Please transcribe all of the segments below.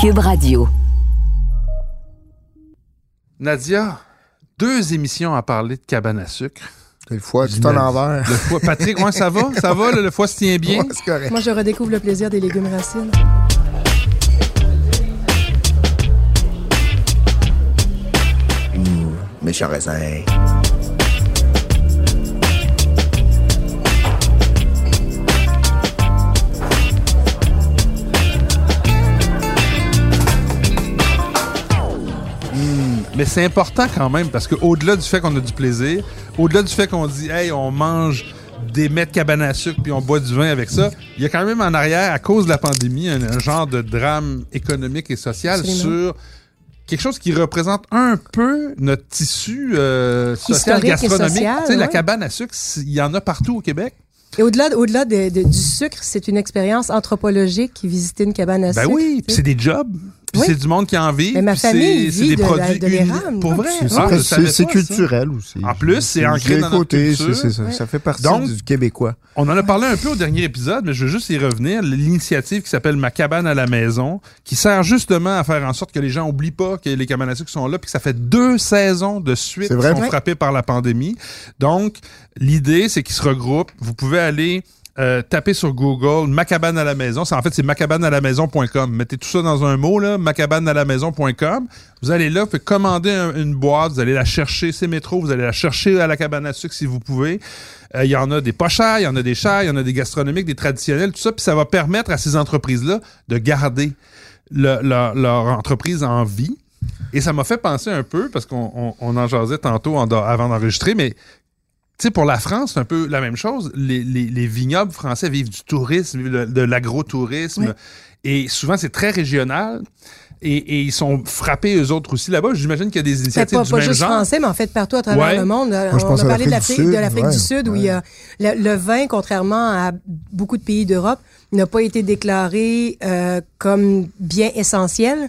Cube Radio. Nadia, deux émissions à parler de cabane à sucre. Le foie tout à l'envers. Le foie, Patrick, ouais, ça va? Ça va, le foie se tient bien? Ouais, c'est correct. Moi, je redécouvre le plaisir des légumes racines. Méchant raisin. Mais c'est important quand même parce qu'au-delà du fait qu'on a du plaisir, au-delà du fait qu'on dit, hey, on mange des de cabane à sucre puis on boit du vin avec ça, il y a quand même en arrière, à cause de la pandémie, un, un genre de drame économique et social Absolument. sur quelque chose qui représente un peu notre tissu euh, social, gastronomique. social, tu sais, la ouais. cabane à sucre, il y en a partout au Québec. Et au-delà, au-delà de- de- du sucre, c'est une expérience anthropologique, visiter une cabane à Ben sucre. oui, puis sais. c'est des jobs. Puis Oui. c'est du monde qui en vit. Mais ma famille c'est vit des de la- produits de l'érable. Pour vrai. C'est je c'est- culturel aussi. En plus, c'est ancré dans notre côté, culture. ça, Ouais. ça fait partie Donc- du québécois. On en a parlé un peu au dernier épisode, mais je veux juste y revenir. L'initiative qui s'appelle Ma cabane à la maison, qui sert justement à faire en sorte que les gens oublient pas que les cabanes à sucre sont là, puis que ça fait deux saisons de suite vrai? sont Oui. frappés par la pandémie. Donc, l'idée, c'est qu'ils se regroupent. Vous pouvez aller euh, taper sur Google Ma cabane à la maison. En fait, c'est macabaneàlamaison.com. Mettez tout ça dans un mot, là, macabaneàlamaison.com. Vous allez là, vous pouvez commander un- une boîte, vous allez la chercher, c'est métro, vous allez la chercher à la cabane à sucre si vous pouvez. Euh, Il y en a des pas chers, il y en a des chers, il y en a des gastronomiques, des traditionnels, tout ça. Puis ça va permettre à ces entreprises-là de garder le- leur, entreprise en vie. Et ça m'a fait penser un peu, parce qu'on on, on en jasait tantôt avant d'enregistrer, mais sais, pour la France, c'est un peu la même chose. Les, les- les vignobles français vivent du tourisme, vivent de, de l'agrotourisme. Oui. Et souvent, c'est très régional. Et, et ils sont frappés, eux autres aussi, là-bas. J'imagine qu'il y a des initiatives pas, du pas même juste genre. français, mais en fait partout à travers Ouais. le monde. Moi, je on pense a parlé de l'Afrique du de Sud, ouais, du Sud, où il y a le, le vin, contrairement à beaucoup de pays d'Europe, n'a pas été déclaré euh, comme bien essentiel.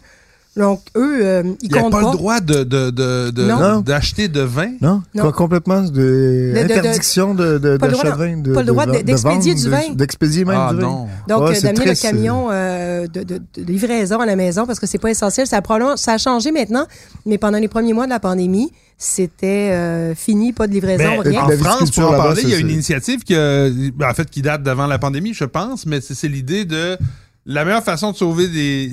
Donc, eux, euh, ils Il n'y a comptent pas, pas. le droit de, de, de, de- Non. d'acheter de vin? Non? Non. Com- Complètement de, de- de- interdiction de, de, Pas le d'achat de vin. De, pas le droit de- de- de d'expédier du vin. D'expédier même Ah du vin. non. Donc, Ouais, euh, d'amener le camion euh, de, de- de livraison à la maison parce que c'est pas essentiel. Ça a, probablement, ça a changé maintenant, mais pendant les premiers mois de la pandémie, c'était euh, fini, pas de livraison, rien. en France, pour en parler, il y a une initiative qui, a- en fait, qui date d'avant la pandémie, je pense, mais c'est c'est l'idée de la meilleure façon de sauver des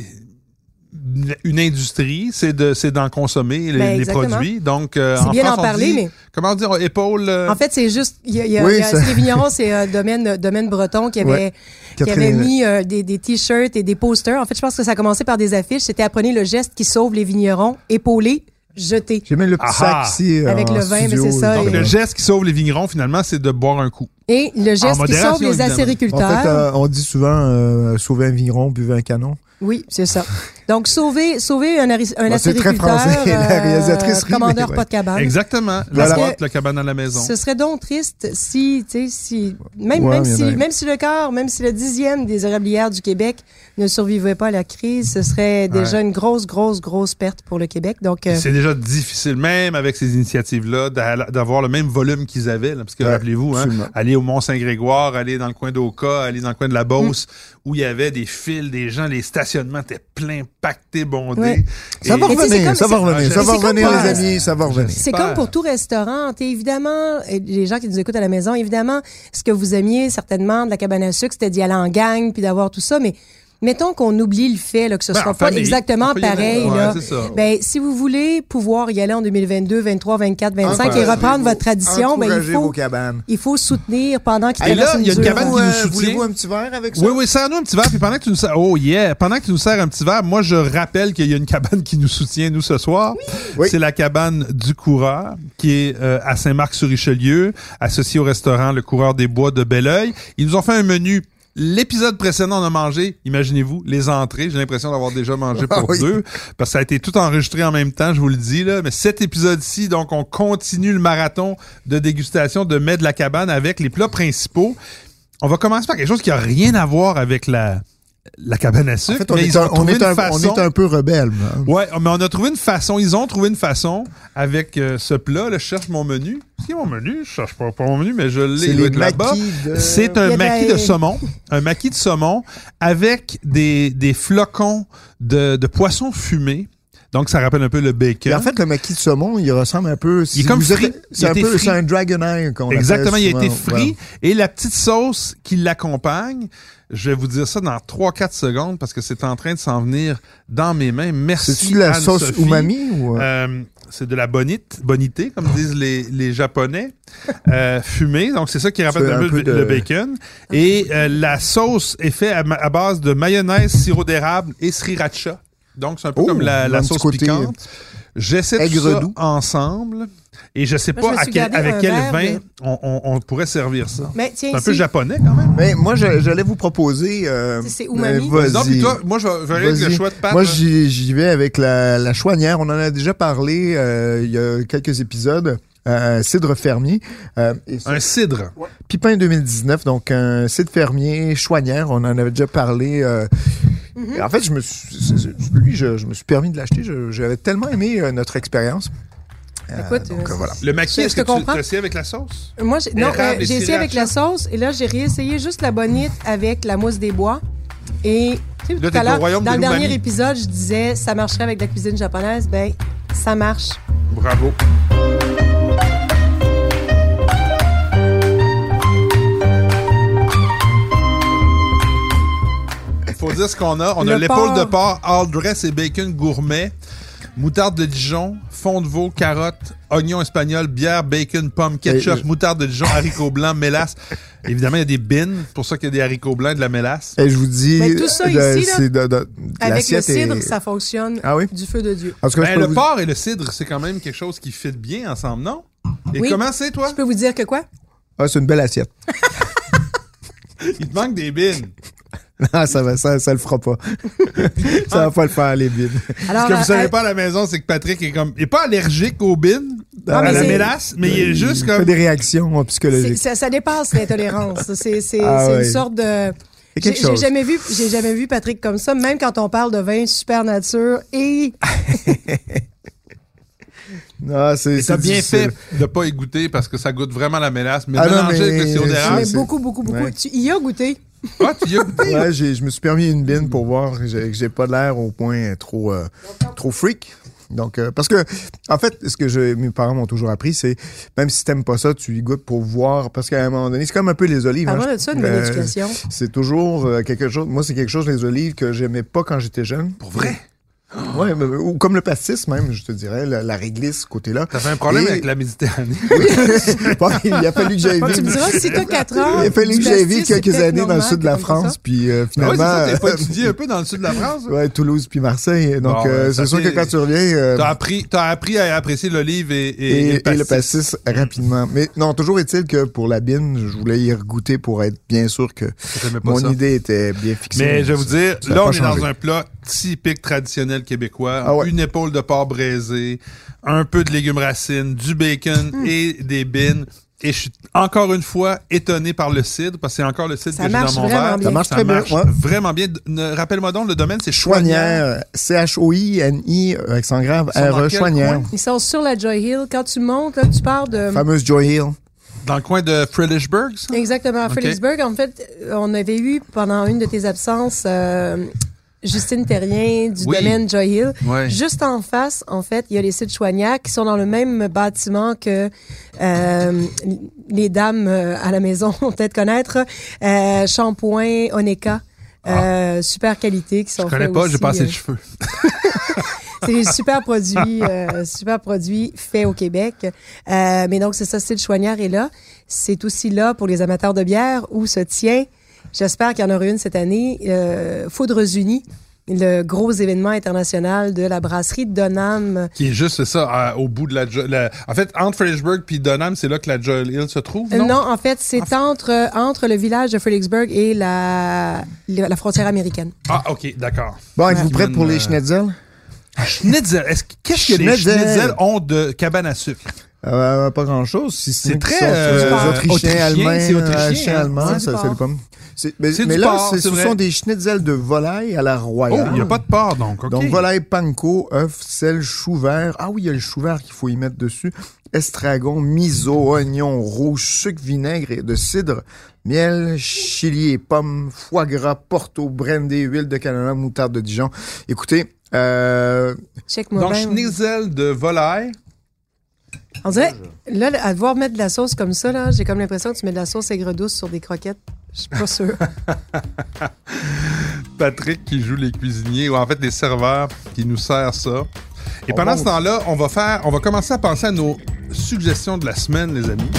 une industrie, c'est de c'est d'en consommer les, Ben, les produits. Donc, euh, C'est en bien France, on parler, dit- mais- comment dire épaule. euh, En fait, c'est juste, il y a, il y a- Oui, y a- ça- les vignerons, c'est un domaine, domaine breton qui avait, Ouais. qui avait mis euh, des, des t-shirts et des posters. En fait, je pense que ça a commencé par des affiches. C'était apprenez le geste qui sauve les vignerons, épaulé, jeté. J'ai même le petit sac ici. euh, Avec en le vin, mais c'est ça, donc, et- le geste qui sauve les vignerons, finalement, c'est de boire un coup. Et le geste qui sauve les acériculteurs. En fait, euh, on dit souvent euh, sauver un vigneron, buvez un canon. Oui, c'est ça. Donc, sauver, sauver un, un Bon, c'est très français. La réalisatrice rit, commandeur mais pas de cabane. Exactement. La boîte, la cabane à la maison. Ce serait donc triste si, tu sais, si, même, Ouais, même, si, même si le quart, même si le dixième des érablières du Québec ne survivait pas à la crise, ce serait déjà une grosse, grosse, grosse perte pour le Québec. Donc, euh, C'est déjà difficile, même avec ces initiatives-là, d'a- d'avoir le même volume qu'ils avaient. là, parce que Ouais, rappelez-vous, hein, aller au Mont-Saint-Grégoire, aller dans le coin d'Oka, aller dans le coin de la Beauce, où il y avait des fils, des gens, les stationnements étaient pleins, Ouais. Ça va revenir, comme- ça va revenir, ça c'est va comme revenir, pour- les amis, ça va revenir. c'est comme pour tout restaurant. Évidemment, et les gens qui nous écoutent à la maison, évidemment, ce que vous aimiez certainement de la cabane à sucre, c'était d'y aller en gang puis d'avoir tout ça, mais Mettons qu'on oublie le fait là, que ce Ben, sera pas famille. exactement aller. pareil. Ouais, là. ça. Ben, si vous voulez pouvoir y aller en 2022, 23, 24, 25 et reprendre vos- votre tradition, ben, il encouragez vos faut, cabanes. il faut soutenir pendant qu'il Et là, il y a une cabane qui nous euh, soutient. Voulez-vous un petit verre avec ça? Oui, oui, serre-nous un petit verre, puis pendant que tu nous sers, oh yeah, pendant que tu nous sers un petit verre, moi, je rappelle qu'il y a une cabane qui nous soutient, nous, ce soir. Oui. C'est la cabane du Coureur, qui est euh, à Saint-Marc-sur-Richelieu, associée au restaurant Le Coureur des Bois de Belleuil. Ils nous ont fait un menu. L'épisode précédent, on a mangé, imaginez-vous, les entrées. J'ai l'impression d'avoir déjà mangé pour Ah oui. deux, parce que ça a été tout enregistré en même temps, je vous le dis. là. Mais cet épisode-ci, donc, on continue le marathon de dégustation de mets de la cabane avec les plats principaux. On va commencer par quelque chose qui a rien à voir avec la, la cabane à En sucre, fait, on mais est, ils ont un, on, trouvé est une un, on façon. est un peu rebelle. hein. Ouais, mais on a trouvé une façon. Ils ont trouvé une façon avec euh, ce plat. Là, je cherche mon menu. C'est mon menu. Je cherche pas, pas mon menu, mais je l'ai. C'est il doit les être là-bas. de... C'est un maquis de saumon, un maquis de saumon avec des, des flocons de, de poisson fumé. Donc, ça rappelle un peu le bacon. Et en fait, le maquis de saumon, il ressemble un peu... si Il est comme frit. Il C'est un peu... C'est un dragon eye qu'on Exactement, il a été frit. Voilà. Et la petite sauce qui l'accompagne, je vais vous dire ça dans 3-4 secondes parce que c'est en train de s'en venir dans mes mains. Merci. C'est-tu la sauce umami ou... euh, Euh, c'est de la bonite, bonité, comme disent les, les Japonais, euh, fumée. Donc, c'est ça qui rappelle un un peu, le bacon. Et euh, la sauce est faite à, base de mayonnaise, sirop d'érable et sriracha. Donc, c'est un peu Oh, comme la, sauce côté piquante. J'essaie tout ça ensemble. Et je sais Moi, je pas à quel- avec quel verre vin de- on, on- on pourrait servir ça. C'est un peu japonais quand même. Mais moi, j'allais vous proposer... euh, C'est umami? euh, Non, puis vas-y. toi, moi, je vais, aller avec le choix de pâte. Moi, j'y vais avec la, la chouanière. On en a déjà parlé euh, il y a quelques épisodes. Euh, cidre fermier. Euh, et ça- un cidre. Pipin 2019, donc un cidre fermier chouanière. On en avait déjà parlé. euh, Mm-hmm. En fait, je me suis, lui, je, je me suis permis de l'acheter. J'avais tellement aimé euh, notre expérience. Euh, Écoute, donc, euh, euh, voilà. Le maquis, Je- est-ce que te tu comprends. as essayé avec la sauce? Moi, j'ai, non, euh, j'ai essayé avec la sauce et là, j'ai réessayé juste la bonite avec la mousse des bois. Et tu sais, Là, tout à l'heure, dans le dernier épisode, je disais ça marcherait avec la cuisine japonaise. Ben, ça marche. Bravo. Il faut dire ce qu'on a. On a Le l'épaule porc. de porc, all dress et bacon gourmet, moutarde de Dijon, fond de veau, carottes, oignons espagnols, bière, bacon, pomme, ketchup, Et- moutarde de Dijon, haricots blancs, mélasse. Évidemment, il y a des bines, pour ça qu'il y a des haricots blancs et de la mélasse. Et je vous dis, Mais tout ça de- ici, là, de- de- Avec le cidre, ça fonctionne Ah oui? du feu de Dieu. En tout cas, Ben, le vous- porc et le cidre, c'est quand même quelque chose qui fit bien ensemble, non? Et Oui. comment c'est, toi? Je peux vous dire que quoi? Ah, c'est une belle assiette. Il te manque des bines. Ah, ça, va, ça, ça le fera pas. ça va pas le faire, les bides. Alors, Ce que vous euh, savez euh, pas à la maison, c'est que Patrick est comme. Il est pas allergique aux bines, Ah, à mais la c'est- mélasse, mais il est juste Il fait comme. des réactions euh, c'est- psychologiques. ça, ça dépasse l'intolérance. C'est, c'est, Ah ouais. une sorte de. Il y a J'ai, jamais vu, j'ai jamais vu Patrick comme ça, même quand on parle de vin super nature et Ah, c'est bien difficile. fait de pas y goûter parce que ça goûte vraiment la mélasse, mais Ah non, mélangé avec le mais- sirop d'érable. mais beaucoup, beaucoup, beaucoup. ouais. Tu y as goûté? Ah, tu y as goûté? Ouais, j'ai- je me suis permis une bine pour voir que j'ai pas l'air au point trop euh, trop freak. Donc euh, parce que en fait ce que je, mes parents m'ont toujours appris c'est même si t'aimes pas ça tu y goûtes pour voir parce qu'à un moment donné c'est comme un peu les olives. hein. Parle-moi de ça, une bonne Euh. C'est toujours euh, quelque chose. Moi c'est quelque chose les olives que j'aimais pas quand j'étais jeune. Pour vrai? Ouais, mais- ou comme le pastis même je te dirais la, la réglisse ce côté là. T'as fait un problème Et- avec la Méditerranée. Bon, il a fallu que j'aille Bon, tu vivre. me diras, si t'as 4 ans. Il a fallu que j'aille vivre quelques années dans le sud de la. France, puis euh, Ah ouais, finalement, c'est ça, t'as pas euh, étudié un peu dans le sud de la France? ouais, Toulouse puis Marseille. Donc, Bon, euh, ouais, c'est sûr que quand tu reviens, euh, T'as appris, t'as appris à apprécier l'olive et, et, et, et et le pastis rapidement. Mais non, toujours est-il que pour la bine, je voulais y regoûter pour être bien sûr que mon ça. idée était bien fixée. Mais je vais vous dire, là, on est dans un plat typique traditionnel québécois. Ah ouais. Une épaule de porc braisé, un peu de légumes racines, du bacon Hmm. et des bines. Et je suis encore une fois étonné par le cidre, parce que c'est encore le cidre Ça que j'ai dans marche mon vraiment verre. bien. Ça marche très bien, marche ouais. vraiment bien. Rappelle-moi donc, le domaine, c'est Chouanière. C-H-O-I-N-I, euh, accent grave, dans R-E, Chouanière. Ils sont sur la Joy Hill. Quand tu montes, là, tu pars de. Fameuse Joy Hill. Dans le coin de Fredericksburg, ça? Exactement, à. En fait, on avait eu pendant une de tes absences euh, Justine Terrien du Oui. domaine Joy Hill. Ouais. Juste en face, en fait, il y a les sites Choignac qui sont dans le même bâtiment que euh, les dames euh, à la maison vont peut-être connaître, euh, Shampoing, Oneka. Euh, super qualité qui sont Je connais pas, j'ai pas assez de cheveux. C'est des super produits, euh, super produits faits au Québec. Euh, mais donc, c'est ça, Style Chouanière est là. C'est aussi là pour les amateurs de bière où se tient, j'espère qu'il y en aura une cette année, euh, Foudres Unies, le gros événement international de la brasserie de Donham. Qui est juste, ça, à- au bout de la, la- En fait, entre Fredericksburg puis Dunham, c'est là que la Joel Hill se trouve, Euh, non? Non, en fait, c'est entre, entre le village de Fredericksburg et la, la frontière américaine. Ah, OK, d'accord. Bon, êtes-vous Ouais. prêts pour les Euh, schnitzel? Schnitzel. Est-ce que- Qu'est-ce que les Schnitzel. ont de cabane à sucre? Euh, pas grand-chose. Si ce C'est très, euh, euh, autrichien, allemands, c'est autrichien, euh, hein? ça, porc. c'est le pomme. Mais, là, porc, ce vrai. sont des schnitzels de volaille à la Oh, royale. il n'y a pas de porc, donc. Donc, volaille panko, œuf, sel, chou vert. Ah oui, il y a le chou vert qu'il faut y mettre dessus. Estragon, miso, oignon rouge, sucre, vinaigre et de cidre, miel, chili et pommes, foie gras, porto, brandy, huile de canola, moutarde de Dijon. Écoutez, euh, Donc, schnitzel de volaille. On dirait, là, à devoir mettre de la sauce comme ça, là, j'ai comme l'impression que tu mets de la sauce aigre douce sur des croquettes. Je suis pas sûre. Patrick qui joue les cuisiniers, ou en fait les serveurs qui nous sert ça. Et pendant ce temps-là, on va faire, on va commencer à penser à nos suggestions de la semaine, les amis.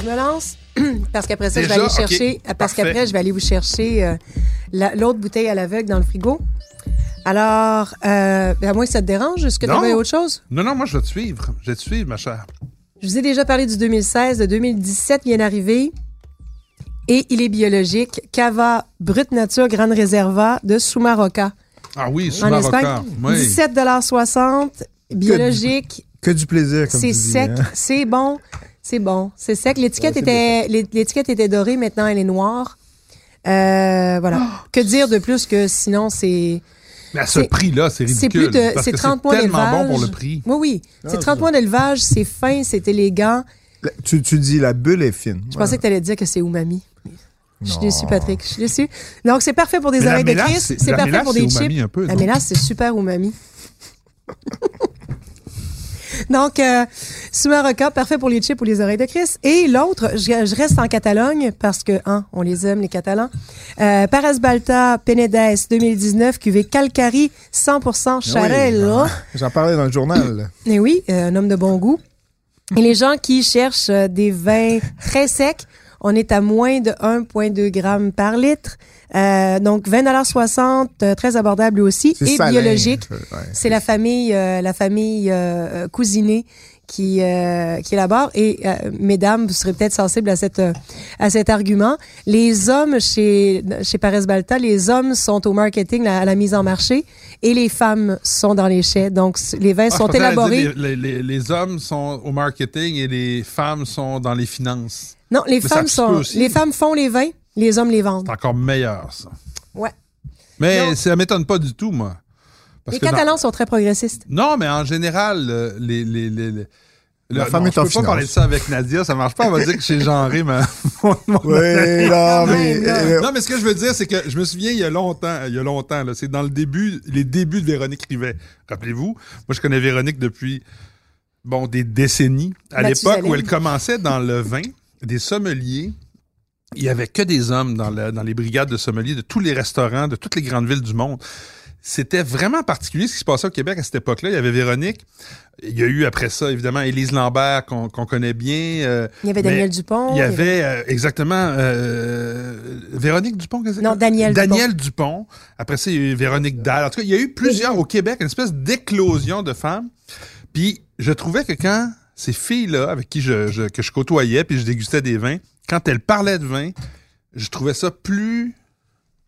Je me lance parce qu'après ça, je vais aller chercher. Parce qu'après, je vais aller vous chercher euh, la- l'autre bouteille à l'aveugle dans le frigo. Alors, euh, ben, à moins que ça te dérange, est-ce que tu Non. avais autre chose? Non, non, moi je vais te suivre. Je vais te suivre, ma chère. Je vous ai déjà parlé du 2016. Le 2017 vient d'arriver. Et il est biologique. Cava Brut Nature Grande Réserva de Sumaroca. Ah oui, sous En. Espagne. Oui. 17,60 biologique. que du plaisir, comme C'est sec, hein. c'est bon, c'est bon, c'est sec. L'étiquette Ouais, était, l'é- l'étiquette était dorée, maintenant elle est noire. Euh, voilà. Oh! Que dire de plus que sinon c'est, Mais à ce prix-là, c'est c'est ridicule. plus de, parce c'est 30 tellement bon pour le prix. Oui, oui. C'est Ah, 30 c'est mois d'élevage, c'est fin, c'est élégant. La- Tu, tu dis la bulle est fine. Je pensais que tu allais dire que c'est umami. Je suis Non. déçue, Patrick. Je suis déçue. Donc, c'est parfait pour des oreilles de Chris. c'est- parfait mélasse, pour des umami chips. un peu, la non? mélasse, c'est super umami. Donc, euh, Sumaroca, parfait pour les chips ou les oreilles de Chris. Et l'autre, je, je reste en Catalogne parce que, hein, on les aime, les Catalans. Euh, Paras Balta Penedès 2019, cuvée Calcari 100% Charelle. J'en parlais dans le journal. Et oui, euh, un homme de bon goût. Et les gens qui cherchent euh, des vins très secs, on est à moins de 1,2 grammes par litre. Euh, donc 20,60 euh, très abordable aussi et salin. biologique. Ouais. C'est la famille, euh, la famille euh, euh, cousinée qui euh, qui élabore. Et euh, mesdames, vous serez peut-être sensibles à cette à cet argument. Les hommes chez chez Paris Balta, les hommes sont au marketing, à la mise en marché, et les femmes sont dans les chais. Donc les vins Ah, sont élaborés. dire, Les, les- les hommes sont au marketing et les femmes sont dans les finances. Non, les Mais femmes sont les font les vins, les hommes les vendent. C'est encore meilleur, ça. Ouais. Mais Non. ça m'étonne pas du tout, moi. Parce Les que dans- Catalans sont très progressistes. Non, mais en général, les. les, les, les- La Là, femme non, est je en peux pas parler de ça avec Nadia, ça marche pas. On va dire que j'ai genré ma. mon- mon- Oui, non, mais. euh, Non, mais ce que je veux dire, c'est que je me souviens il y a longtemps, il y a longtemps, là, c'est dans le début, les débuts de Véronique Rivet. Rappelez-vous, moi je connais Véronique depuis bon des décennies. À l'époque où elle commençait dans le vin, des sommeliers, il y avait que des hommes dans, le- dans les brigades de sommeliers de tous les restaurants, de toutes les grandes villes du monde. C'était vraiment particulier ce qui se passait au Québec à cette époque-là. Il y avait Véronique. Il y a eu après ça, évidemment, Élise Lambert, qu'on connaît bien. euh, Il y avait Daniel Dupont. il y avait euh, exactement euh, Véronique Dupont. qu'est-ce que Non? Daniel Daniel Dupont. Après ça, il y a eu Véronique Dalle. En tout cas, il y a eu plusieurs au Québec, une espèce d'éclosion de femmes. Puis je trouvais que quand ces filles-là, avec qui je, je- que je côtoyais, puis je dégustais des vins, quand elles parlaient de vin, je trouvais ça plus,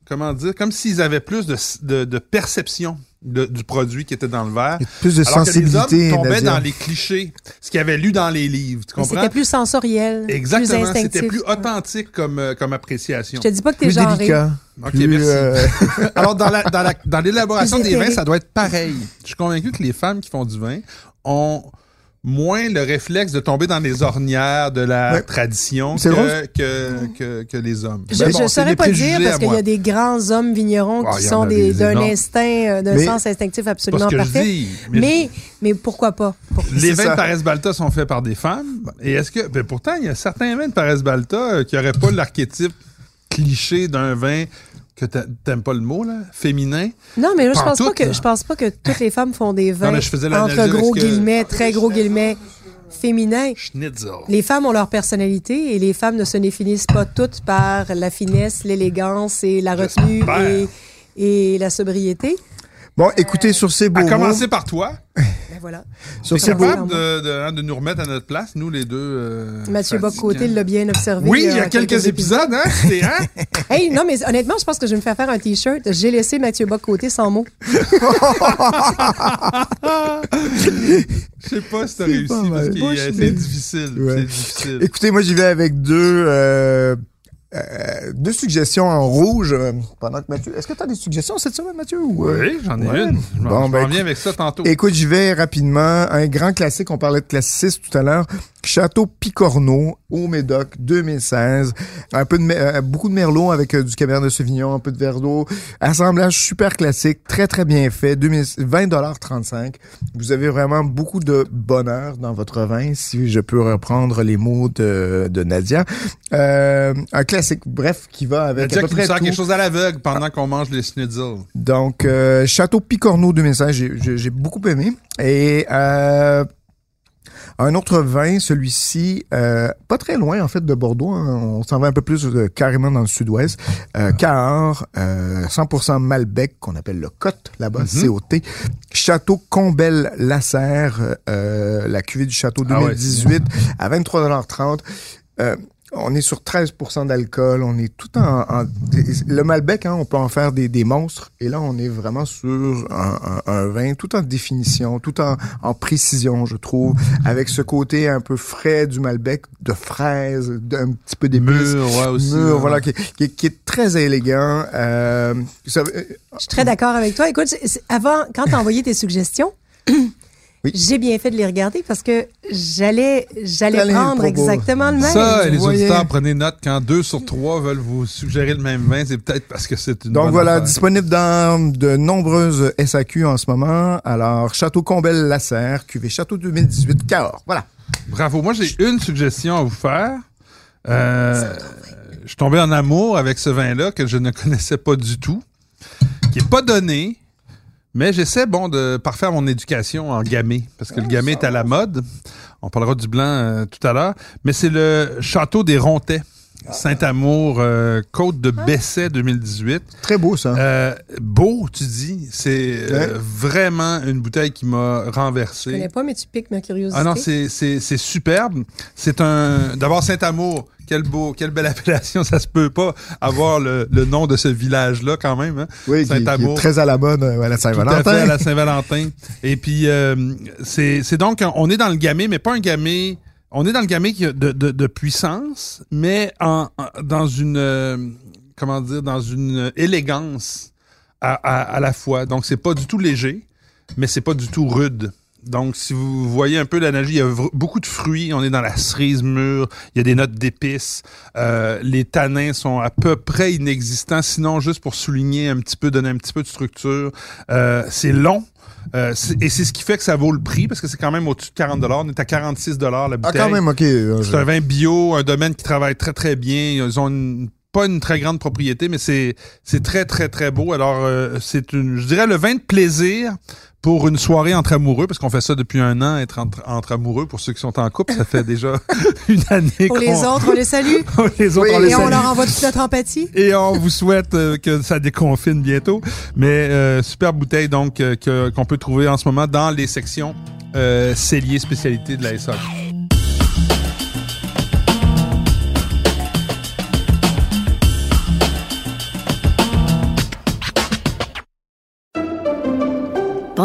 comment dire, comme s'ils avaient plus de, de, de perception de- du produit qui était dans le verre. plus de Alors que les sensibilité. hommes tombaient Nadia. dans les clichés, ce qu'ils avaient lu dans les livres. Tu comprends? C'était plus sensoriel, plus Exactement, instinctif. c'était plus authentique comme, euh, comme appréciation. Je te dis pas que t'es Plus genré. délicat. Ok, plus, merci. euh, Alors, dans la- dans la- dans l'élaboration Plus des vins, ça doit être pareil. Je suis convaincu que les femmes qui font du vin ont moins le réflexe de tomber dans les ornières de la Ouais. tradition que, drôle. que, que, que les hommes. Je ne bon, c'est saurais pas dire parce qu'il y a des grands hommes vignerons Ah, qui sont d'un instinct, euh, d'un sens instinctif absolument parfait. je dis. mais mais, mais pourquoi pas? Les vins ça. de Paris Balta sont faits par des femmes. Et est-ce que. Ben pourtant, il y a certains vins de Paris Balta euh, qui n'auraient pas l'archétype cliché d'un vin que t'a- t'aimes pas le mot, là, féminin? Non, mais là, je pense pas que je pense pas que toutes les femmes font des vins mais je faisais entre gros que- guillemets, très gros guillemets féminins. Schnitzel. Les femmes ont leur personnalité et les femmes ne se définissent pas toutes par la finesse, l'élégance et la retenue et la sobriété. Bon, écoutez, sur ces beaux À mots, commencer par toi. Ben voilà. sur ces beaux capable de, de, hein, de nous remettre à notre place, nous les deux. euh, Mathieu. Bock-Côté l'a bien observé. Oui, il y euh, a quelques épisodes, hein? C'est, hein? Hey, non, mais honnêtement, je pense que je vais me faire faire un T-shirt. J'ai laissé Mathieu Bock-Côté sans mots. Je sais pas si t'as réussi parce que euh, c'est difficile. Ouais. C'est difficile. Écoutez, moi, j'y vais avec deux, euh, euh, deux suggestions en rouge euh, pendant que Mathieu. Est-ce que tu as des suggestions cette semaine, Mathieu? ou, euh? Oui, j'en ai Ouais. une. Je Bon, ben, m'en écoute- viens avec ça tantôt. Écoute, j'y vais rapidement. Un grand classique, on parlait de classicisme tout à l'heure. Château Picorneau, au Médoc, 2016. Un peu de, euh, beaucoup de Merlot avec euh, du Cabernet de Sauvignon, un peu de verre d'eau. Assemblage super classique, très très bien fait. 2000 20,35 Vous avez vraiment beaucoup de bonheur dans votre vin, si je peux reprendre les mots de, de Nadia. Euh, un classique, bref, qui va avec Nadia à peu qui nous près sert tout. quelque chose à l'aveugle pendant qu'on mange les schnitzel. Donc, euh, Château Picorneau 2016, j'ai- beaucoup aimé. Et un autre vin, celui-ci, euh, pas très loin en fait de Bordeaux, hein, on s'en va un peu plus euh, carrément dans le sud-ouest. Euh, Cahors, euh, 100% Malbec, qu'on appelle le Cote là-bas, Mhm. COT. Château Combel-Lasserre, euh, la cuvée du Château Ah ouais, 2018, à 23,30 euh, on est sur 13% d'alcool, on est tout en, en- le Malbec, hein, on peut en faire des, des monstres, et là on est vraiment sur un, un- un vin tout en définition, tout en, en précision, je trouve, avec ce côté un peu frais du Malbec, de fraise, d'un petit peu d'épices. Mûr, ouais, aussi. Mûr, ouais. voilà, qui, qui- qui est très élégant. Euh, ça- euh, Je suis très d'accord avec toi. Écoute, avant, quand tu as envoyé tes suggestions, Oui. j'ai bien fait de les regarder parce que j'allais j'allais prendre le exactement le même. Ça, vous les voyez. auditeurs, prenez note. Quand deux sur trois veulent vous suggérer le même vin, c'est peut-être parce que c'est une Donc bonne voilà, affaire. disponible dans de nombreuses SAQ en ce moment. Alors, Château Combel-Lasserre, cuvée Château 2018, Cahors. Voilà. Bravo. Moi, j'ai une suggestion à vous faire. Euh, je suis tombé en amour avec ce vin-là que je ne connaissais pas du tout, qui est pas donné, mais j'essaie, bon, de parfaire mon éducation en gamay, parce que le gamay est à la mode. On parlera du blanc euh, tout à l'heure, mais c'est le Château des Rontais. Saint-Amour, euh, Côte de Besset 2018. Très beau, ça. Euh, beau, tu dis. C'est euh, Ouais. vraiment une bouteille qui m'a Je renversé. connais pas, mais tu piques ma curiosité. Ah non, c'est, c'est, c'est superbe. C'est un. D'abord, Saint-Amour. Quel beau, quelle belle appellation. Ça se peut pas avoir le, le nom de ce village-là, quand même. Hein? oui, Saint-Amour. très à la mode euh, à la Tout à fait, Saint-Valentin. à la Saint-Valentin. Et puis, euh, c'est, c'est donc, on est dans le gamay, mais pas un gamay. On est dans le a de, de, puissance, mais dans une. euh, comment dire, dans une élégance à, la fois. Donc, c'est pas du tout léger, mais c'est pas du tout rude. Donc, si vous voyez un peu la nagie, il y a beaucoup de fruits. On est dans la cerise mûre. Il y a des notes d'épices. Euh, les tanins sont à peu près inexistants, sinon juste pour souligner un petit peu, donner un petit peu de structure. Euh, c'est long. Euh, et c'est ce qui fait que ça vaut le prix, parce que c'est quand même au-dessus de 40 On est à 46 la Ah, bouteille. quand même, OK. euh, C'est un vin bio, un domaine qui travaille très, très bien. Ils ont une- pas une très grande propriété, mais c'est c'est très, très, très beau. Alors, euh, c'est une, je dirais, le vin de plaisir pour une soirée entre amoureux, parce qu'on fait ça depuis un an, être entre, entre amoureux. Pour ceux qui sont en couple, ça fait déjà une année Pour les autres, on les salue. les autres, Oui, on les Et on leur envoie toute notre empathie. Et on vous souhaite euh, que ça déconfine bientôt. Mais euh, super bouteille donc euh, qu'on peut trouver en ce moment dans les sections euh, cellier spécialité de la SAQ.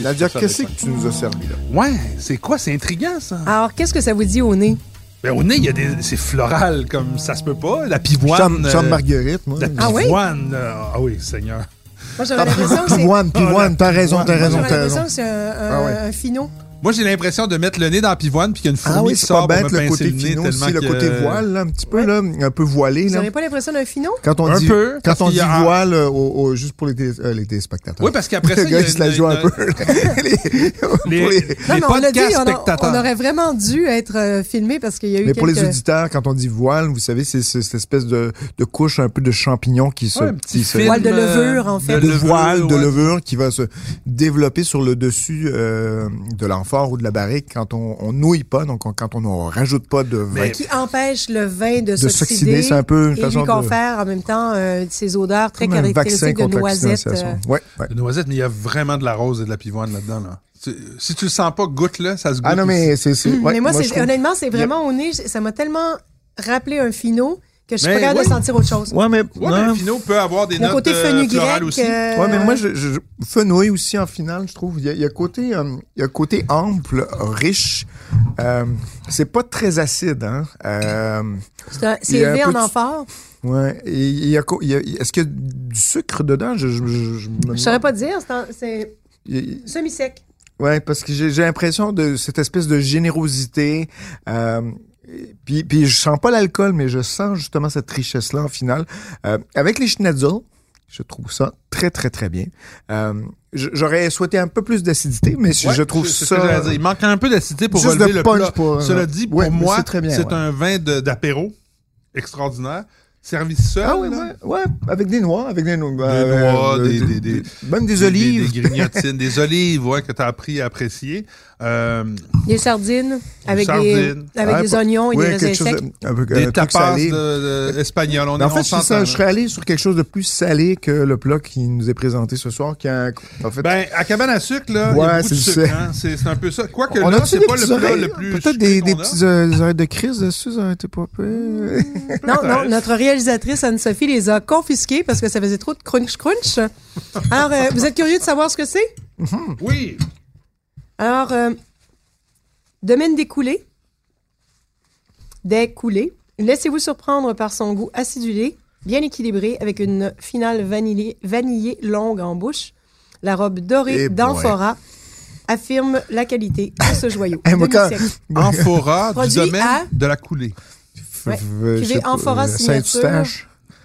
Nadia, qu'est-ce que tu nous as servi là? Ouais, c'est quoi? C'est intriguant, ça. Alors, qu'est-ce que ça vous dit au nez? Ben, au nez, il y a des. C'est floral, comme ça se peut pas. La pivoine. Cham, euh, marguerite, moi. La Ah oui? pivoine. euh, Ah oui, Seigneur. Moi, j'aurais l'impression que c'est... Pivoine, pivoine, t'as raison, t'as raison, t'as l'impression raison. que c'est un, un, Ah ouais. un finot. Moi, j'ai l'impression de mettre le nez dans la pivoine puis qu'il y a une fourmi Ah oui, qui sort pas pour bête, me le pincer côté le nez finot aussi, le côté voile, là, un petit peu, là, un peu voilé, Vous là. n'aurez pas l'impression d'un finot? Quand on Un dit, peu, quand on dit a- voile, au- au- juste pour les, euh, les téléspectateurs. Oui, parce qu'après Le ça, il y gars, a il se la une- joue un une- peu. Les- pour Les, Non, mais on l'a dit, podcasts on, a- on aurait vraiment dû être euh, filmé parce qu'il y a eu Mais pour les auditeurs, quand on dit voile, vous savez, c'est c'est cette espèce de, de couche un peu de champignon qui se... Ouais, Voile de levure, en fait. de voile, de ouais. levure qui va se développer sur le dessus euh, de ou de la barrique quand on, on nouille pas, donc on- quand on ne rajoute pas de vin. Mais- qui empêche le vin de, De s'oxyder c'est un peu une et façon lui de- confère en même temps euh, ces odeurs très caractéristiques de noisettes. euh. Ouais, ouais. De noisettes, mais il y a vraiment de la rose et de la pivoine là-dedans. Là. Tu- Si tu le sens pas, goûte-le, ça se goûte. Ah non, mais c'est... ouais, mais moi, trouve- honnêtement, c'est vraiment au nez, ça m'a tellement rappelé un finot que je suis pas capable oui. de sentir autre chose. Ouais, mais... Ouais, non. peut avoir des Le notes côté euh, aussi. euh, Ouais, mais moi, je, je, fenouil aussi en finale, je trouve. Il y a, il y a côté, euh, il y a côté ample, riche. Euh, c'est pas très acide, hein. Euh, C'est élevé peu en amphore. ouais. Et il y a, co- il y a- est-ce qu'il y a du sucre dedans? Je, je, je, je saurais pas dire, c'est un- c'est Il- semi-sec. Ouais, parce que j'ai l'impression de cette espèce de générosité. Euh, puis, puis je sens pas l'alcool, mais je sens justement cette richesse-là en finale. Euh, avec les schnitzel, je trouve ça très, très, très bien. Euh, J'aurais souhaité un peu plus d'acidité, mais je- Ouais, je trouve ça... Il manque un peu d'acidité pour relever de le punch plat. pour- Cela dit, pour Ouais, moi, c'est ouais. un vin d'apéro extraordinaire, servi seul. Ah oui, là? ouais, ouais, avec des noix, avec des noix. Des euh, noix, euh, des, des, des- même des, des- olives. Des, grignotines, des olives, ouais, que tu as appris à apprécier. Euh, Des sardines avec, sardines. Des, avec Ouais, des oignons et ouais, des raisins secs. peu- un des tapas de, de- espagnols. On Mais en est- fait, on ça. Je serais allé sur quelque chose de plus salé que le plat qui nous est présenté ce soir, qui a un- en fait, Ben, à cabane à sucre, là, il y Ouais, a beaucoup de c'est hein. Un peu ça. Quoique on là, a c'est pas le plat oreilles, le plus peut-être des, des des oreilles de crise dessus, ça aurait été pas pire. Non, non, notre réalisatrice Anne-Sophie les a confisqués parce que ça faisait trop de crunch-crunch. Alors, euh, vous êtes curieux de savoir ce que c'est? Oui. Alors, euh, domaine des coulées. Des coulées. Laissez-vous surprendre par son goût acidulé, bien équilibré, avec une finale vanillée, vanillée longue en bouche. La robe dorée Eh d'amphora affirme la qualité de ce joyau. Eh, quand- Demi-siècle. Amphora du domaine à- de la coulée. Ouais. Cuvée Amphora euh, signature?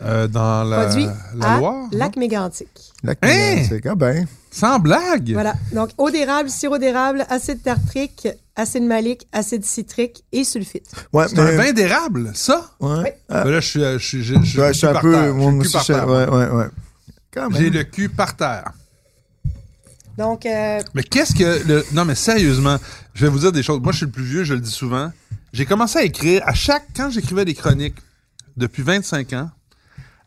Euh, dans la, Produit la à Loire. Lac Mégantic. Lac Hein? Mégantic. Ah ben. Sans blague? Voilà. Donc, eau d'érable, sirop d'érable, acide tartrique, acide malique, acide citrique et sulfite. Ouais, C'est un mais- vin d'érable, ça? Ouais. Ah, Ben là, je suis, je suis, je, je ouais, je suis un par peu. terre. suis le aussi, cul par je- terre. ouais, ouais, ouais. Quand J'ai le cul par terre. Donc, euh, Mais qu'est-ce que le. Non, mais sérieusement, je vais vous dire des choses. Moi, je suis le plus vieux, je le dis souvent. J'ai commencé à écrire à chaque. Quand j'écrivais des chroniques depuis 25 ans,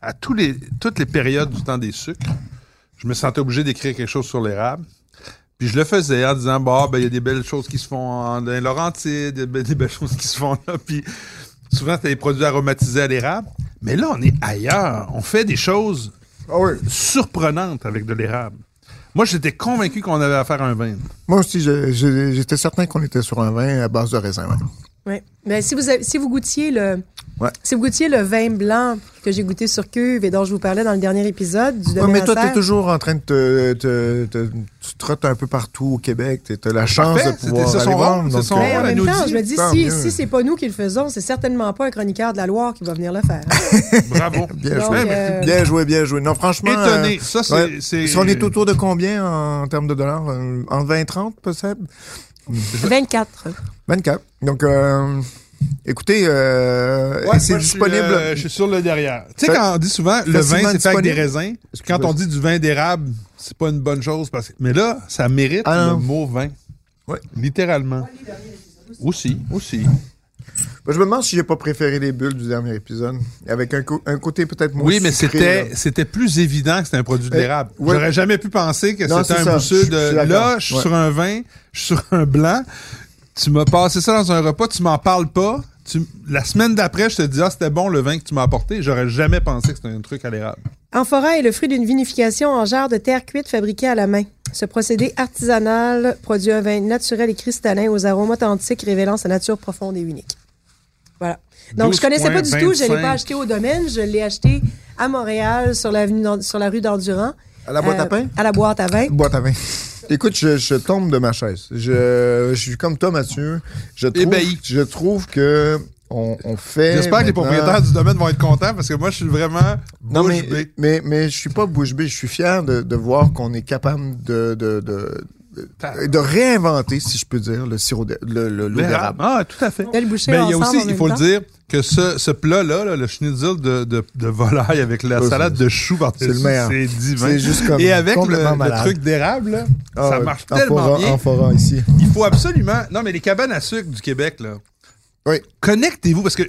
à tous les, toutes les périodes du temps des sucres, je me sentais obligé d'écrire quelque chose sur l'érable. Puis je le faisais en disant, bah, ben, il y a des belles choses qui se font en dans Laurentides, des belles choses qui se font là. Puis souvent, c'était des produits aromatisés à l'érable. Mais là, on est ailleurs. On fait des choses Ah oui. surprenantes avec de l'érable. Moi, j'étais convaincu qu'on avait affaire à un vin. Moi aussi, j'étais certain qu'on était sur un vin à base de raisin. ouais. Oui. Mais si vous, avez- si vous goûtiez le. Ouais. Si vous goûtiez le vin blanc que j'ai goûté sur cuve et dont je vous parlais dans le dernier épisode du Ouais, mais toi, t'es serre, toujours en train de te, te- te- tu trottes un peu partout au Québec. Tu as la chance Parfait, de pouvoir aller donc, c'est son euh, Ben, en même nous temps, dit, je me dis, si, si c'est pas nous qui le faisons, c'est certainement pas un chroniqueur de la Loire qui va venir le faire. Bravo. Bien Donc, joué. euh, Bien joué, bien joué. Non, franchement. Étonné. euh, Ça, c'est. ouais. Si on est autour de combien en, termes de dollars? En 20 30 peut-être? 24. 24. Donc, euh, écoutez, euh, Ouais, c'est moi, je suis, disponible? euh, Je suis sur le derrière. Tu sais, quand on dit souvent le vin, c'est fait avec des disponible? raisins. Quand on dit du vin d'érable, c'est pas une bonne chose. Parce que... Mais là, ça mérite Ah, le mot vin. Ouais. Littéralement. Aussi, aussi. Ben, je me demande si j'ai pas préféré les bulles du dernier épisode. Avec un, côté peut-être moins Oui, mais c'était plus évident que c'était un produit de Euh, l'érable. ouais. J'aurais jamais pu penser que c'était un mousseux de. Là, je suis Ouais. sur un vin, je suis sur un blanc. Tu m'as passé ça dans un repas, tu m'en parles pas. Tu- La semaine d'après, je te dis, ah, c'était bon le vin que tu m'as apporté. J'aurais jamais pensé que c'était un truc à l'érable. Amphora est le fruit d'une vinification en jarre de terre cuite fabriquée à la main. Ce procédé artisanal produit un vin naturel et cristallin aux arômes authentiques révélant sa nature profonde et unique. Voilà. Donc, je connaissais pas du tout. Je ne l'ai 12,25. pas acheté au domaine. Je l'ai acheté à Montréal, sur, sur la rue d'Endurant. À la boîte Euh, à pain? À la boîte à vin. Boîte à vin. Écoute, je, je tombe de ma chaise. Je, je suis comme toi, Mathieu. Je trouve, Ébahi. je trouve que on, on fait. J'espère que les propriétaires du domaine vont être contents parce que moi, je suis vraiment. Non, bouche mais, bée. mais, mais je suis pas bouche bée. Je suis fier de, de voir qu'on est capable de, de, de, de, de réinventer, si je peux dire, le sirop de, le, le, l'eau d'érable. Ah, tout à fait. Mais il y a aussi, il faut le dire, que ce, ce plat-là, là, le schnitzel de, de, de volaille avec la salade de choux par-dessus, c'est le meilleur. c'est divin. C'est juste comme Et avec le, truc d'érable, là, Ah, ça marche En tellement bien. En fora, ici. Il faut absolument... Non, mais les cabanes à sucre du Québec, là, Oui. connectez-vous, parce que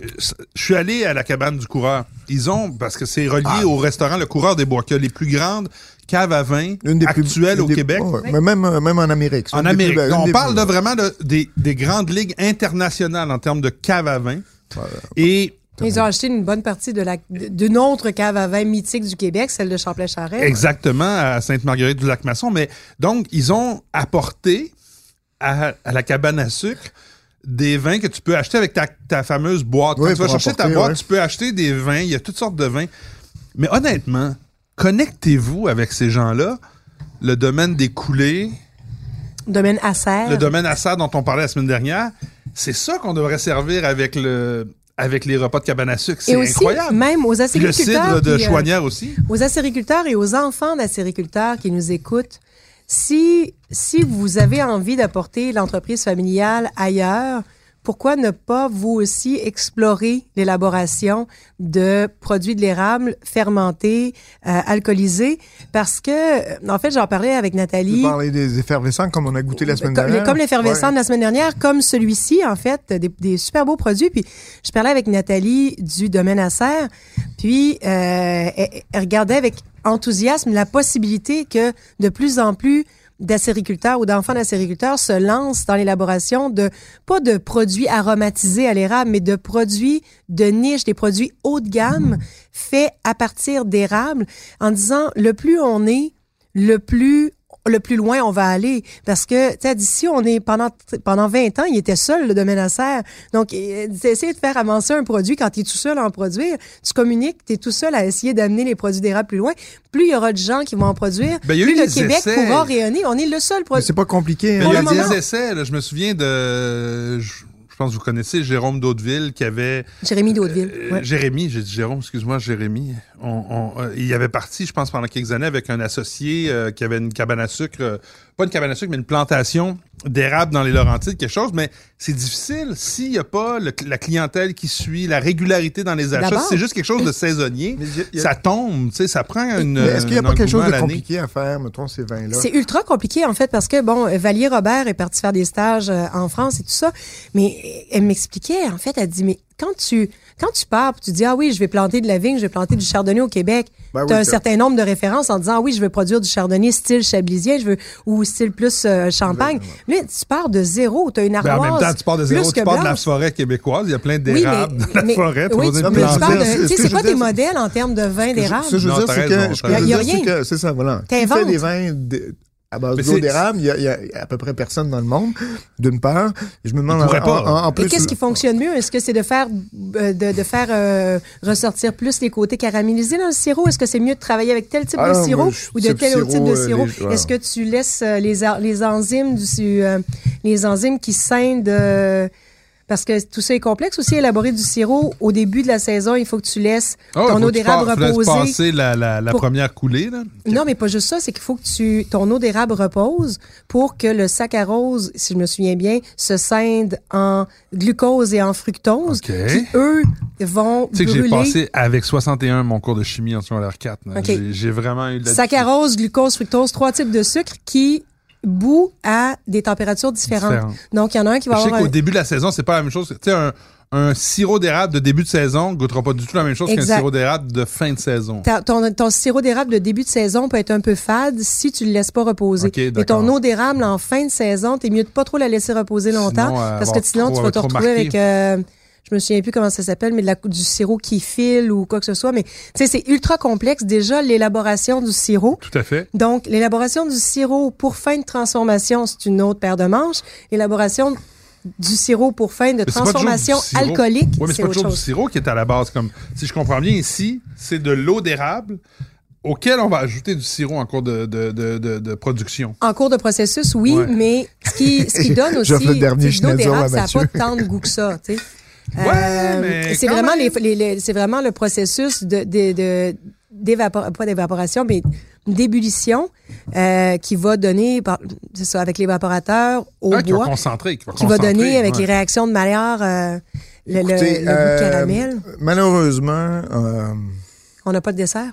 je suis allé à la cabane du coureur. Ils ont, parce que c'est relié Ah. au restaurant Le Coureur des Bois, qui a les plus grandes caves à vin Une des plus- une au des- Québec. ouais, ouais. Mais même, euh, même en Amérique. En plus Amérique. on des parle plus- de vraiment de- des, des grandes ligues internationales en termes de cave à vin. Et Ils ont acheté une bonne partie de la d'une autre cave à vin mythique du Québec, celle de Champlain-Charret. Exactement, à Sainte-Marguerite du Lac-Masson. Mais donc, ils ont apporté à, à la cabane à sucre des vins que tu peux acheter avec ta, ta fameuse boîte. Quand tu vas chercher ta boîte, ouais. tu peux acheter des vins. Il y a toutes sortes de vins. Mais honnêtement, connectez-vous avec ces gens-là. Le domaine des coulées, Domaine Acer. le domaine Assad dont on parlait la semaine dernière, c'est ça qu'on devrait servir avec le avec les repas de cabane à sucre. C'est incroyable. même aux Puis le acériculteurs. cidre de qui, euh, Chouanière aussi. aux acériculteurs et aux enfants d'acériculteurs qui nous écoutent, si, si vous avez envie d'apporter l'entreprise familiale ailleurs, pourquoi ne pas vous aussi explorer l'élaboration de produits de l'érable fermentés, euh, alcoolisés? Parce que, euh, en fait, j'en parlais avec Nathalie. parlais des effervescents comme on a goûté la semaine Comme, dernière? comme l'effervescent Ouais. de la semaine dernière, comme celui-ci, en fait, des, des super beaux produits. Puis, je parlais avec Nathalie du domaine à serre, puis euh, elle, elle regardait avec enthousiasme la possibilité que de plus en plus d'acériculteurs ou d'enfants d'acériculteurs se lancent dans l'élaboration de, pas de produits aromatisés à l'érable, mais de produits de niche, des produits haut de gamme faits à partir d'érable, en disant, le plus on est, le plus le plus loin on va aller parce que tu sais d'ici on est pendant pendant 20 ans il était seul le domaine à serre donc euh, essayer de faire avancer un produit quand tu es tout seul à en produire tu communiques tu es tout seul à essayer d'amener les produits d'érable plus loin plus il y aura de gens qui vont en produire Ben, plus le Québec essais. pourra rayonner on est le seul produit c'est pas compliqué. Mais hein. il y a des essais, là, je me souviens de. Je pense que vous connaissez Jérôme d'Hauteville qui avait. Jérémy d'Hauteville euh, ouais. Jérémy, j'ai dit Jérôme, excuse-moi, Jérémy. On, on, euh, il avait parti, je pense, pendant quelques années avec un associé euh, qui avait une cabane à sucre, pas une cabane à sucre, mais une plantation d'érable dans les Laurentides, quelque chose. Mais c'est difficile s'il n'y a pas le- la clientèle qui suit, la régularité dans les achats. Si c'est juste quelque chose de saisonnier, Mais il y a- il y a- ça tombe, tu sais, ça prend une. Mais est-ce qu'il n'y a pas quelque chose de compliqué à faire, mettons, ces vins-là? C'est ultra compliqué, en fait, parce que, bon, Valier Robert est parti faire des stages euh, en France et tout ça. Mais elle m'expliquait, en fait, elle dit, mais quand tu, quand tu pars, tu dis, ah oui, je vais planter de la vigne, je vais planter du chardonnay au Québec, Ben tu as oui, un certain nombre de références en disant, ah oui, je veux produire du chardonnay style chablisien, je veux, ou style plus euh, champagne. Là, tu pars de zéro, tu as une Ben, armoire. en même temps, tu pars de zéro, tu pars de la forêt québécoise. Il y a plein Oui, d'érables mais, dans la mais- forêt. oui, pour tu, mais tu de- tu sais, c'est veux tes modèles en termes de vin d'érable? Ce que je veux dire, c'est que, je veux raison. dire, c'est ça, voilà. T'inventes. Qui fait des vins à base Mais d'eau d'érable. Il y, a, il y a à peu près personne dans le monde, d'une part. Je me demande en, pas. en- en Et plus. qu'est-ce qui fonctionne mieux? Est-ce que c'est de faire, euh, de, de faire euh, ressortir plus les côtés caramélisés dans le sirop? Est-ce que c'est mieux de travailler avec tel type Ah de non, sirop moi, ou de type tel autre type de euh, sirop? ouais. Est-ce que tu laisses euh, les, les enzymes du, euh, les enzymes qui scindent euh, parce que tout ça est complexe aussi, élaborer du sirop au début de la saison, il faut que tu laisses Ah, ton eau d'érable reposer. passer la, la, la Pour- première coulée. Là. Non, mais pas juste ça, c'est qu'il faut que tu ton eau d'érable repose pour que le saccharose, si je me souviens bien, se scinde en glucose et en fructose, OK. qui eux vont Tu sais que j'ai passé avec 61 mon cours de chimie en secondaire 4. là. OK. J'ai- J'ai vraiment eu de la saccharose, glucose, fructose, trois types de sucre qui bouent à des températures différentes. Donc il y en a un qui va Je sais avoir qu'au un- début de la saison, c'est pas la même chose. Tu sais, un, un sirop d'érable de début de saison goûtera pas du tout la même chose qu'un sirop d'érable de fin de saison. Ta- ton, ton sirop d'érable de début de saison peut être un peu fade si tu le laisses pas reposer. OK, Mais d'accord. ton eau d'érable en fin de saison, t'es mieux de pas trop la laisser reposer longtemps Sinon, euh, parce que sinon trop- tu vas te retrouver marqué. avec euh, je me souviens plus comment ça s'appelle mais de la, du sirop qui file ou quoi que ce soit mais tu sais c'est ultra complexe déjà l'élaboration du sirop. Tout à fait. Donc l'élaboration du sirop pour fin de transformation, c'est une autre paire de manches. L'élaboration du sirop pour fin de Mais transformation alcoolique, Oui, mais c'est pas autre toujours du sirop qui est à la base. Comme, si je comprends bien ici, c'est de l'eau d'érable auquel on va ajouter du sirop en cours de, de, de, de, de production. En cours de processus, oui, Ouais. mais ce qui, ce qui donne aussi, l'eau d'érable, ça n'a pas tant de goût que ça, tu sais. Ouais, mais c'est vraiment même. les, les- les- c'est vraiment le processus de, de, de d'évapor- pas d'évaporation, mais d'ébullition euh, qui va donner, c'est ça, avec l'évaporateur au Ah, qui va bois, concentrer. Qui va, qui va donner avec ouais. les réactions de Maillard euh, le, goût de euh, caramel. Malheureusement, euh, On n'a pas de dessert?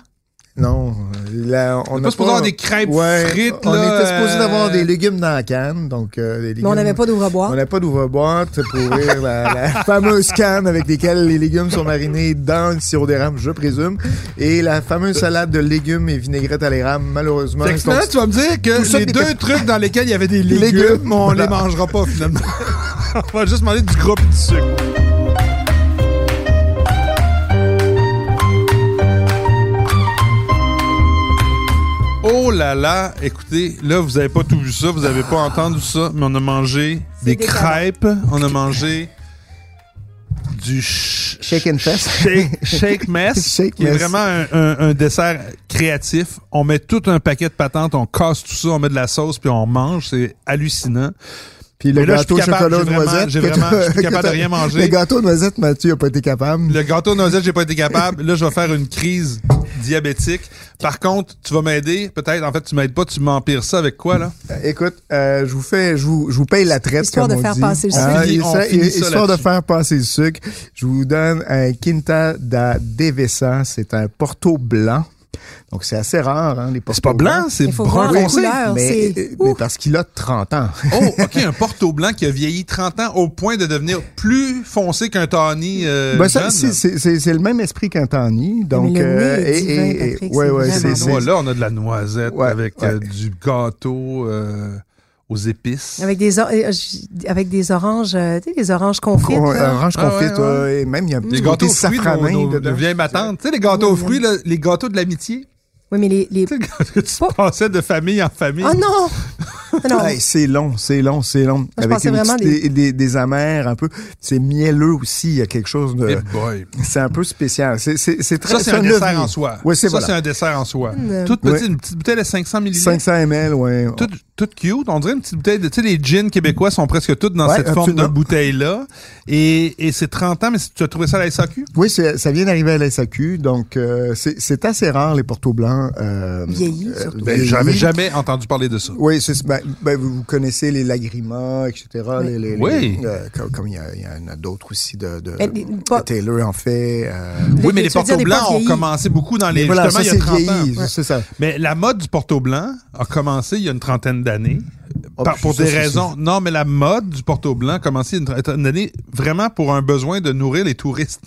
Non. Là, on pas supposé avoir des crêpes Ouais, frites. on là, était supposé euh, d'avoir des légumes dans la canne, donc euh, des légumes. Mais on n'avait pas d'ouvre-bois. On n'a pas d'ouvre-boîte pour ouvrir la, la fameuse canne avec lesquelles les légumes sont marinés dans le sirop d'érable, je présume. Et la fameuse salade de légumes et vinaigrette à l'érable, malheureusement. Sont- finalement, tu vas me dire que les des- deux trucs dans lesquels il y avait des légumes, Légumes, on voilà. les mangera pas finalement. on va juste manger du gras et du sucre. Oh là là, écoutez, là vous avez pas tout vu ça, vous avez pas entendu ça, mais on a mangé des crêpes, on a mangé du sh- Shake and fest. Shake, shake mess, Shake qui est mess. vraiment un, un- un dessert créatif. On met tout un paquet de patentes, on casse tout ça, on met de la sauce puis on mange, c'est hallucinant. Puis le Mais là, je suis gâteau capable, chocolat noisette. j'ai vraiment- je suis capable de rien manger. Le gâteau noisette, Mathieu n'a pas été capable. Le gâteau noisette, j'ai pas été capable. Là, je vais faire une crise diabétique. Par contre, tu vas m'aider. Peut-être, en fait, tu m'aides pas, tu m'empires ça avec quoi, là? Euh, Écoute, euh, je vous fais, je vous, je vous paye la traite Histoire comme de on faire dit. passer le sucre. Ah, ça- ça histoire de faire passer le sucre, je vous donne un Quinta da Devesa. C'est un Porto blanc. Donc c'est assez rare, hein, les Porto C'est pas blanc, c'est brun foncé. mais, c'est- euh, mais parce qu'il a 30 ans. Oh, OK, un Porto blanc qui a vieilli 30 ans au point de devenir plus foncé qu'un Tawny euh, Ben, ça, jeune. c'est- c'est c'est- c'est le même esprit qu'un Tawny. Donc, euh, et, et- et- ouais, c'est ouais, c'est- là, on a de la noisette Ouais, avec euh, du gâteau euh, aux épices. Avec des, or- euh, avec des oranges, euh, tu sais, des oranges confites. con- là. orange Ah, confite, ouais, ouais, et même il y a un Des petit gâteaux côté nos, safranin nos, dedans. nos vieilles matantes. Tu sais, les gâteaux aux fruits, là, les gâteaux de l'amitié. Oui, mais les... les... Tu sais, que tu Pas- passais de famille en famille. Oh non! Hey, c'est long, c'est long, c'est long. Avec pensais une vraiment petite- des... Des, des amers un peu. C'est mielleux aussi. Il y a quelque chose de. C'est un peu spécial. C'est c'est- c'est très. Ça, c'est un dessert en soi. Oui, c'est ça, voilà. c'est un dessert en soi. Toute petite, Ouais. une petite bouteille de 500 ml. 500 ml, ouais. Toute, toute cute. On dirait une petite bouteille de. Tu sais, les gins québécois sont presque toutes dans Ouais, cette forme de bouteille-là. Et, et c'est 30 ans, mais tu as trouvé ça à la SAQ? Oui, c'est- ça vient d'arriver à la SAQ, donc euh, c'est c'est assez rare les portos blancs. Euh, Vieillis, euh, surtout. Ben, j'avais jamais entendu parler de ça. Oui, c'est ben, ben, vous, vous connaissez les lagrimas, etc. Les, les- Oui. les- euh, comme comme il y, a- il y en a d'autres aussi de, de, Mais les- pas- Taylor en fait. euh, Oui, mais les portos des blancs ont commencé beaucoup dans les. voilà, justement, ça il y a c'est 30 ans. ça. Mais la mode du porto blanc a commencé il y a une trentaine d'années. Oh, Par- puis pour des raisons. Non, mais la mode du porto blanc a une trentaine d'années vraiment pour un besoin de nourrir les touristes.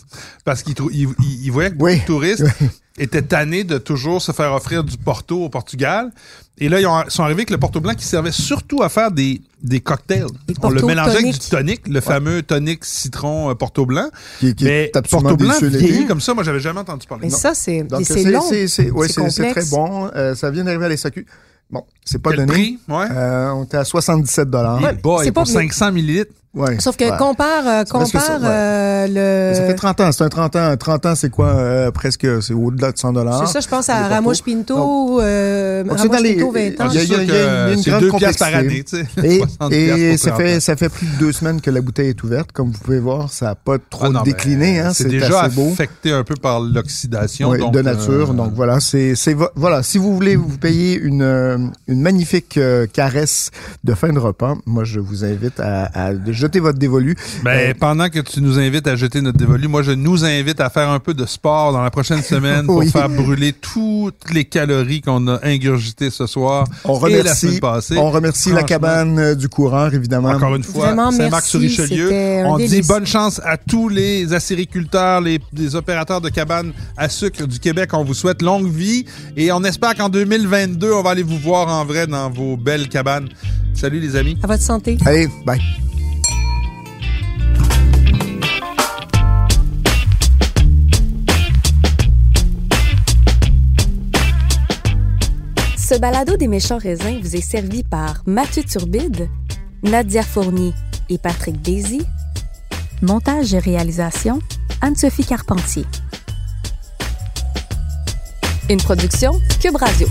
Parce qu'ils trou- ils, ils- ils voyaient que beaucoup Oui. de touristes étaient tannés de toujours se faire offrir du porto au Portugal. Et là, ils ont- sont arrivés avec le porto blanc qui servait surtout à faire des, des cocktails. On le mélangeait avec du tonic, le fameux tonic citron euh, porto blanc. Qui, qui mais porto blanc vieilli comme ça, moi, j'avais jamais entendu parler. Mais ça, c'est long. C'est, c'est, ouais, très bon. Euh, ça vient d'arriver à la SAQ. Bon, c'est pas Quel donné. prix? Ouais. Euh, on était à 77 dollars. Boy, c'est pas- pour 500 millilitres. Ouais. Sauf que Ouais. compare, euh, ça, compare ouais. euh, Ça le. fait 30 ans. C'est un 30 ans. 30 ans, c'est quoi? euh, presque, c'est au-delà de 100 dollars. C'est ça, je pense à Ramos. Pinto, euh, Ramos Pinto 20 ans. Il y a- il y a- C'est il sûr y a une grande deux par année, tu sais. Et, 60 et ça 30 fait, ça fait plus de deux semaines que la bouteille est ouverte. Comme vous pouvez voir, ça n'a pas trop Ah non, décliné. Hein, c'est c'est déjà assez beau. affecté un peu par l'oxydation. Oui, donc, de nature. euh, Donc voilà, c'est c'est vo- voilà. Si vous voulez vous payer une euh, une magnifique euh, caresse de fin de repas, moi je vous invite à, à jeter votre dévolu. Ben, Euh, pendant que tu nous invites à jeter notre dévolu, moi, je nous invite à faire un peu de sport dans la prochaine semaine pour Oui. faire brûler toutes les calories qu'on a ingurgitées ce soir On et la remercie, semaine passée. on remercie la cabane euh, du coureur évidemment. Encore une fois, Saint-Marc-sur-Richelieu. merci, c'était un On dit bonne chance à tous les acériculteurs, les, les opérateurs de cabanes à sucre du Québec. On vous souhaite longue vie et on espère qu'en 2022, on va aller vous voir en vrai dans vos belles cabanes. Salut les amis. À votre santé. Allez, bye. Ce balado des méchants raisins vous est servi par Mathieu Turbide, Nadia Fournier et Patrick Daisy. Montage et réalisation, Anne-Sophie Carpentier. Une production Cube Radio.